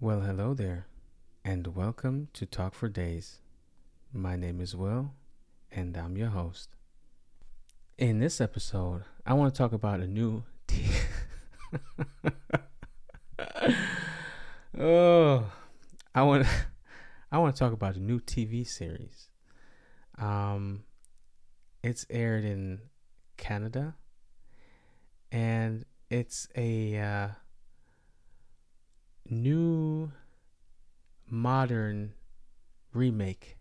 Well, hello there, and welcome to Talk for Days. My name is Will, and I'm your host. In this episode, I want to talk about a new t- Oh, I want I want to talk about a new TV series. Um it's aired in Canada and it's a uh, new modern remake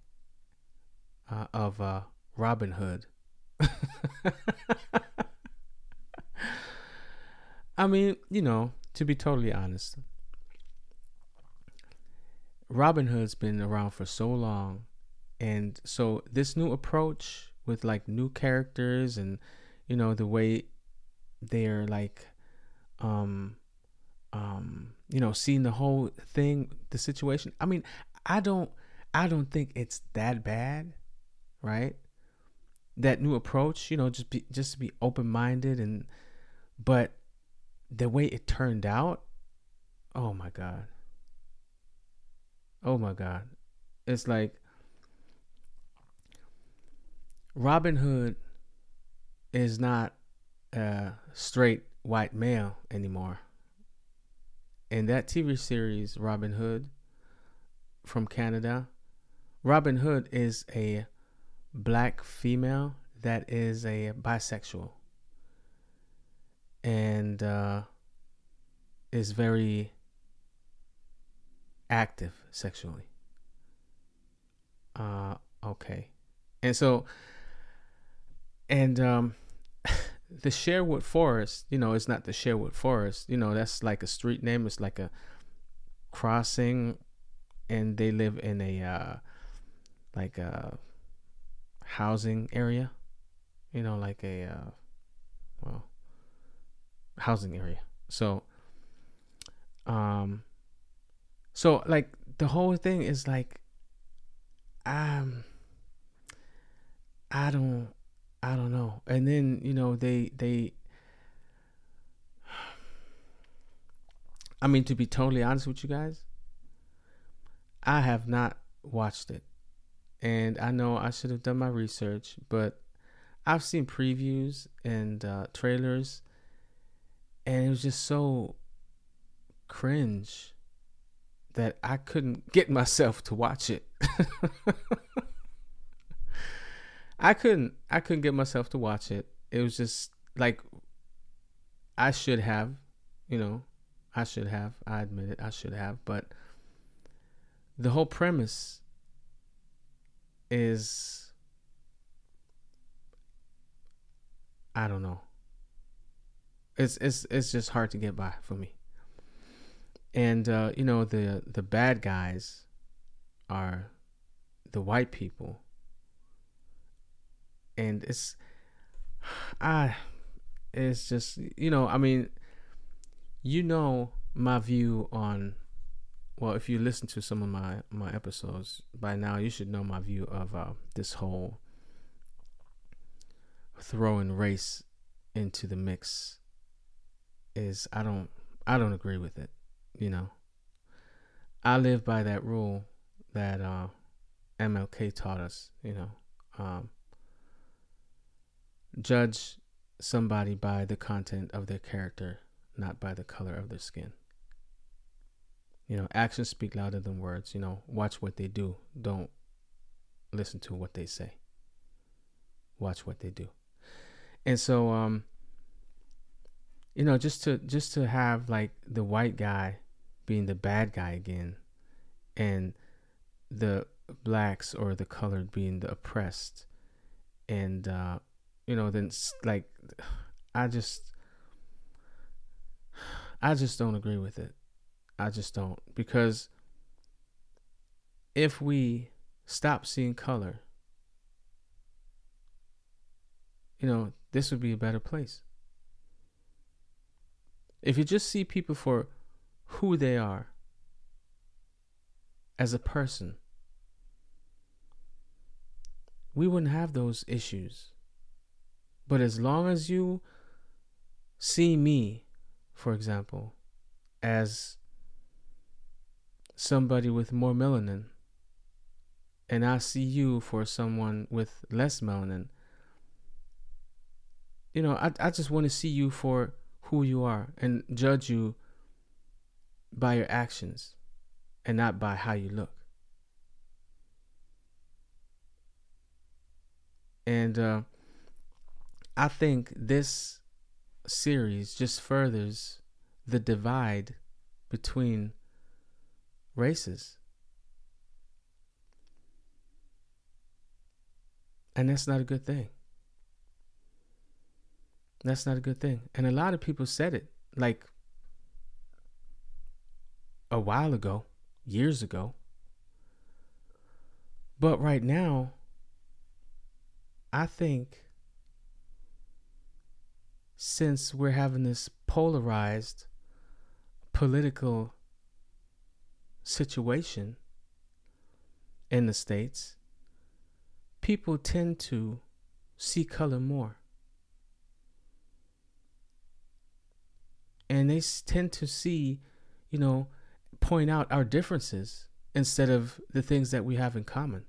uh, of uh, Robin Hood. I mean, you know, to be totally honest, Robin Hood's been around for so long, and so this new approach with like new characters and you know the way they're like um um you know seeing the whole thing the situation. I mean i don't i don't think it's that bad right? That new approach you know just be just to be open-minded and but the way it turned out oh my god. Oh my god. It's like robin hood is not a straight white male anymore in that tv series robyn hood from canada robyn hood is a black female that is a bisexual and uh, is very active sexually. Uh, okay, and so, and um, the Sherwood Forest, you know, it's not the Sherwood Forest. You know, that's like a street name. It's like a crossing, and they live in a uh, like a housing area. You know, like a uh, well housing area. So, um, so like the whole thing is like, um, I don't, I don't know. And then you know they they. I mean, to be totally honest with you guys, I have not watched it, and I know I should have done my research, but I've seen previews and uh, trailers and it was just so cringe that I couldn't get myself to watch it. I couldn't I couldn't get myself to watch it. It was just like I should have, you know, I should have. I admit it. I should have, but the whole premise is I don't know it's it's it's just hard to get by for me. And uh, you know the the bad guys are the white people, and it's I it's just you know I mean you know my view on well if you listen to some of my my episodes by now you should know my view of uh, this whole throwing race into the mix is I don't I don't agree with it. You know, I live by that rule that uh, MLK taught us. You know, um, judge somebody by the content of their character, not by the color of their skin. You know, actions speak louder than words. You know, watch what they do. Don't listen to what they say. Watch what they do. And so, um, you know just to just to have like the white guy being the bad guy again and the blacks or the colored being the oppressed and uh you know then like i just i just don't agree with it i just don't because if we stop seeing color you know this would be a better place if you just see people for who they are as a person, we wouldn't have those issues. But as long as you see me, for example, as somebody with more melanin and I see you for someone with less melanin. You know, I I just want to see you for who you are and judge you by your actions and not by how you look. And uh, I think this series just furthers the divide between races. And that's not a good thing. That's not a good thing. And a lot of people said it like a while ago, years ago. But right now, I think since we're having this polarized political situation in the States, people tend to see color more. And they tend to see, you know, point out our differences instead of the things that we have in common.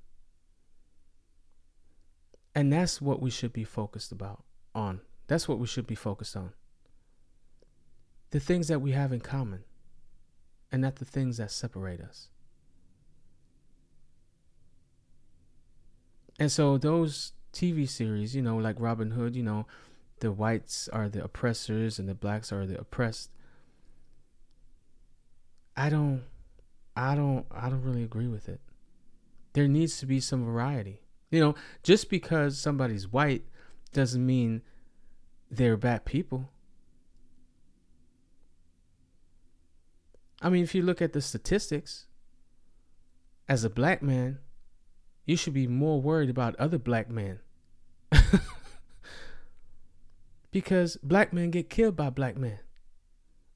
And that's what we should be focused about on. That's what we should be focused on. The things that we have in common and not the things that separate us. And so those TV series, you know, like Robin Hood, you know, the whites are the oppressors and the blacks are the oppressed. I don't I don't I don't really agree with it. There needs to be some variety. You know, just because somebody's white doesn't mean they're bad people. I mean, if you look at the statistics, as a black man, you should be more worried about other black men. because black men get killed by black men.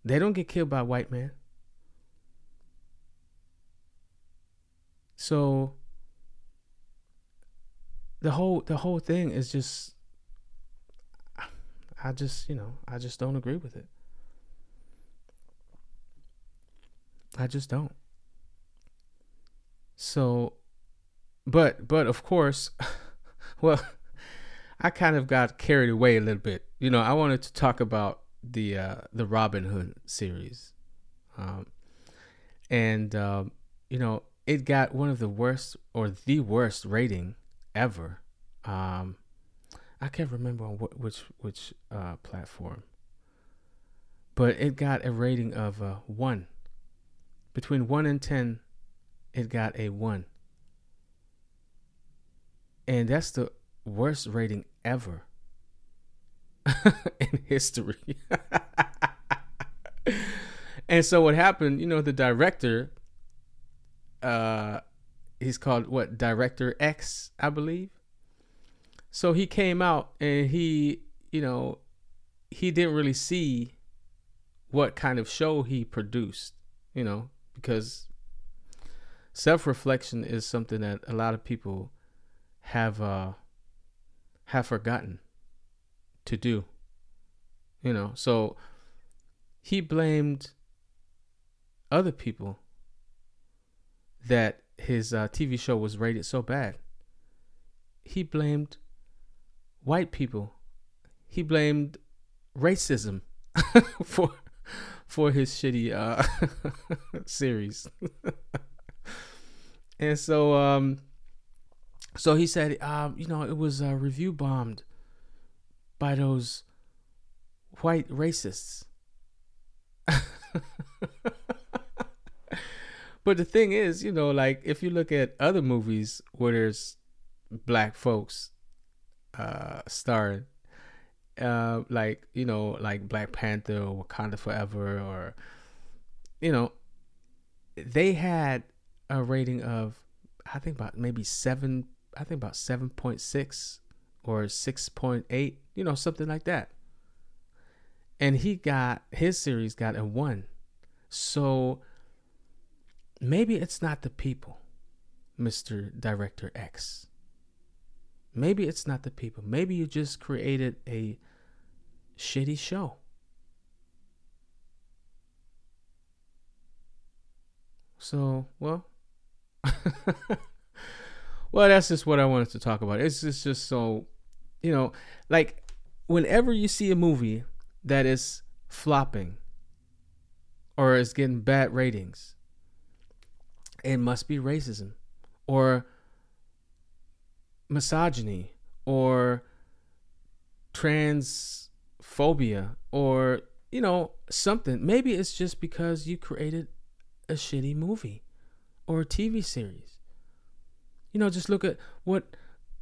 They don't get killed by white men. So the whole the whole thing is just I just, you know, I just don't agree with it. I just don't. So but but of course, well, I kind of got carried away a little bit. You know, I wanted to talk about the uh the Robyn Hood series. Um and um you know, it got one of the worst or the worst rating ever. Um, I can't remember on what, which which uh, platform, but it got a rating of uh, one. Between one and ten, it got a one, and that's the worst rating ever in history. and so what happened? You know, the director. Uh, he's called what director X, I believe. So he came out and he, you know, he didn't really see what kind of show he produced, you know, because self-reflection is something that a lot of people have uh have forgotten to do. You know, so he blamed other people that his uh, TV show was rated so bad. He blamed white people. He blamed racism for for his shitty uh, series. and so um so he said um you know it was uh, review bombed by those white racists. But the thing is, you know, like if you look at other movies where there's black folks uh starring, uh like, you know, like Black Panther or Wakanda Forever or you know, they had a rating of I think about maybe seven I think about seven point six or six point eight, you know, something like that. And he got his series got a one. So maybe it's not the people, Mr. Director X. Maybe it's not the people. Maybe you just created a shitty show. So, well, well, that's just what I wanted to talk about. It's just, just so, you know, like whenever you see a movie that is flopping or is getting bad ratings, it must be racism or misogyny or transphobia or you know something. Maybe it's just because you created a shitty movie or a TV series. You know just look at what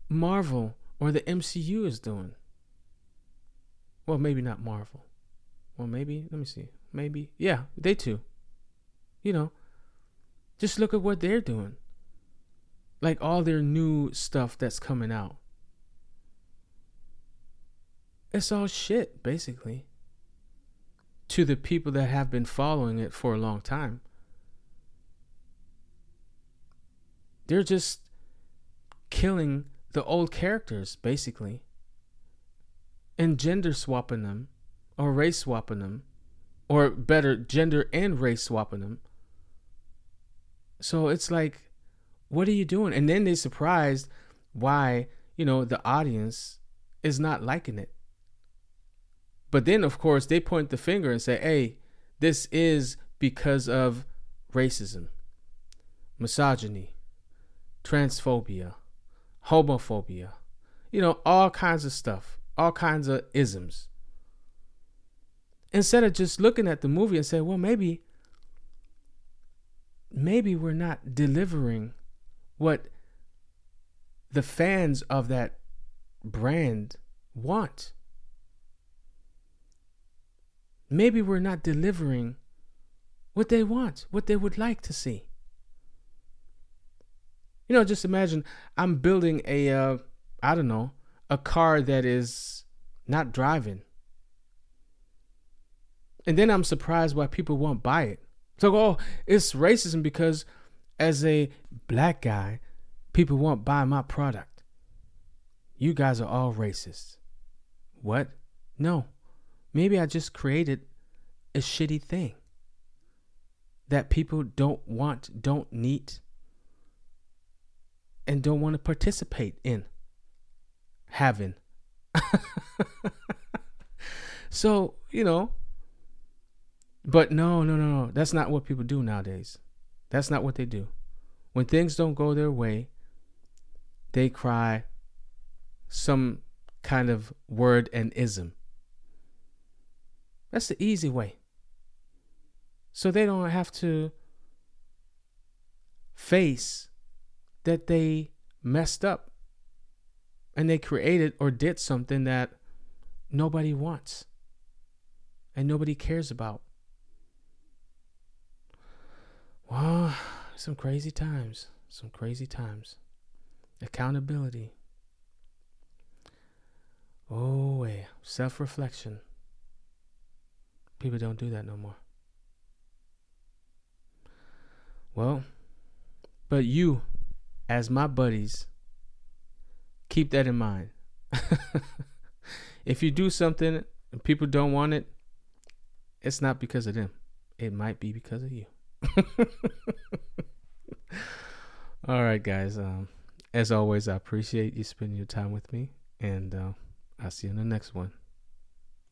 Marvel or the MCU is doing. Well maybe not Marvel. Well maybe let me see. Maybe yeah they too. You know just look at what they're doing like all their new stuff that's coming out. It's all shit, basically. To the people that have been following it for a long time. They're just killing the old characters, basically. And gender swapping them, or race swapping them, or better, gender and race swapping them. So it's like what are you doing? And then they're surprised why, you know, the audience is not liking it. But then, of course, they point the finger and say, hey, this is because of racism, misogyny, transphobia, homophobia, you know, all kinds of stuff, all kinds of isms. Instead of just looking at the movie and say, well, maybe, maybe we're not delivering what the fans of that brand want. Maybe we're not delivering what they want, what they would like to see. You know, just imagine I'm building a, uh, I don't know, a car that is not driving. And then I'm surprised why people won't buy it. So, oh, it's racism because as a black guy, people won't buy my product. You guys are all racist. What? No. Maybe I just created a shitty thing that people don't want, don't need, and don't want to participate in having. so, you know, but no, no, no, no. That's not what people do nowadays. That's not what they do. When things don't go their way, they cry some kind of word and ism. That's the easy way. So they don't have to face that they messed up and they created or did something that nobody wants and nobody cares about. Well, some crazy times. Some crazy times. Accountability. Oh, way. Self reflection. People don't do that no more. Well, but you, as my buddies, keep that in mind. if you do something and people don't want it, it's not because of them. It might be because of you. All right, guys. Um, as always, I appreciate you spending your time with me, and uh, I'll see you in the next one.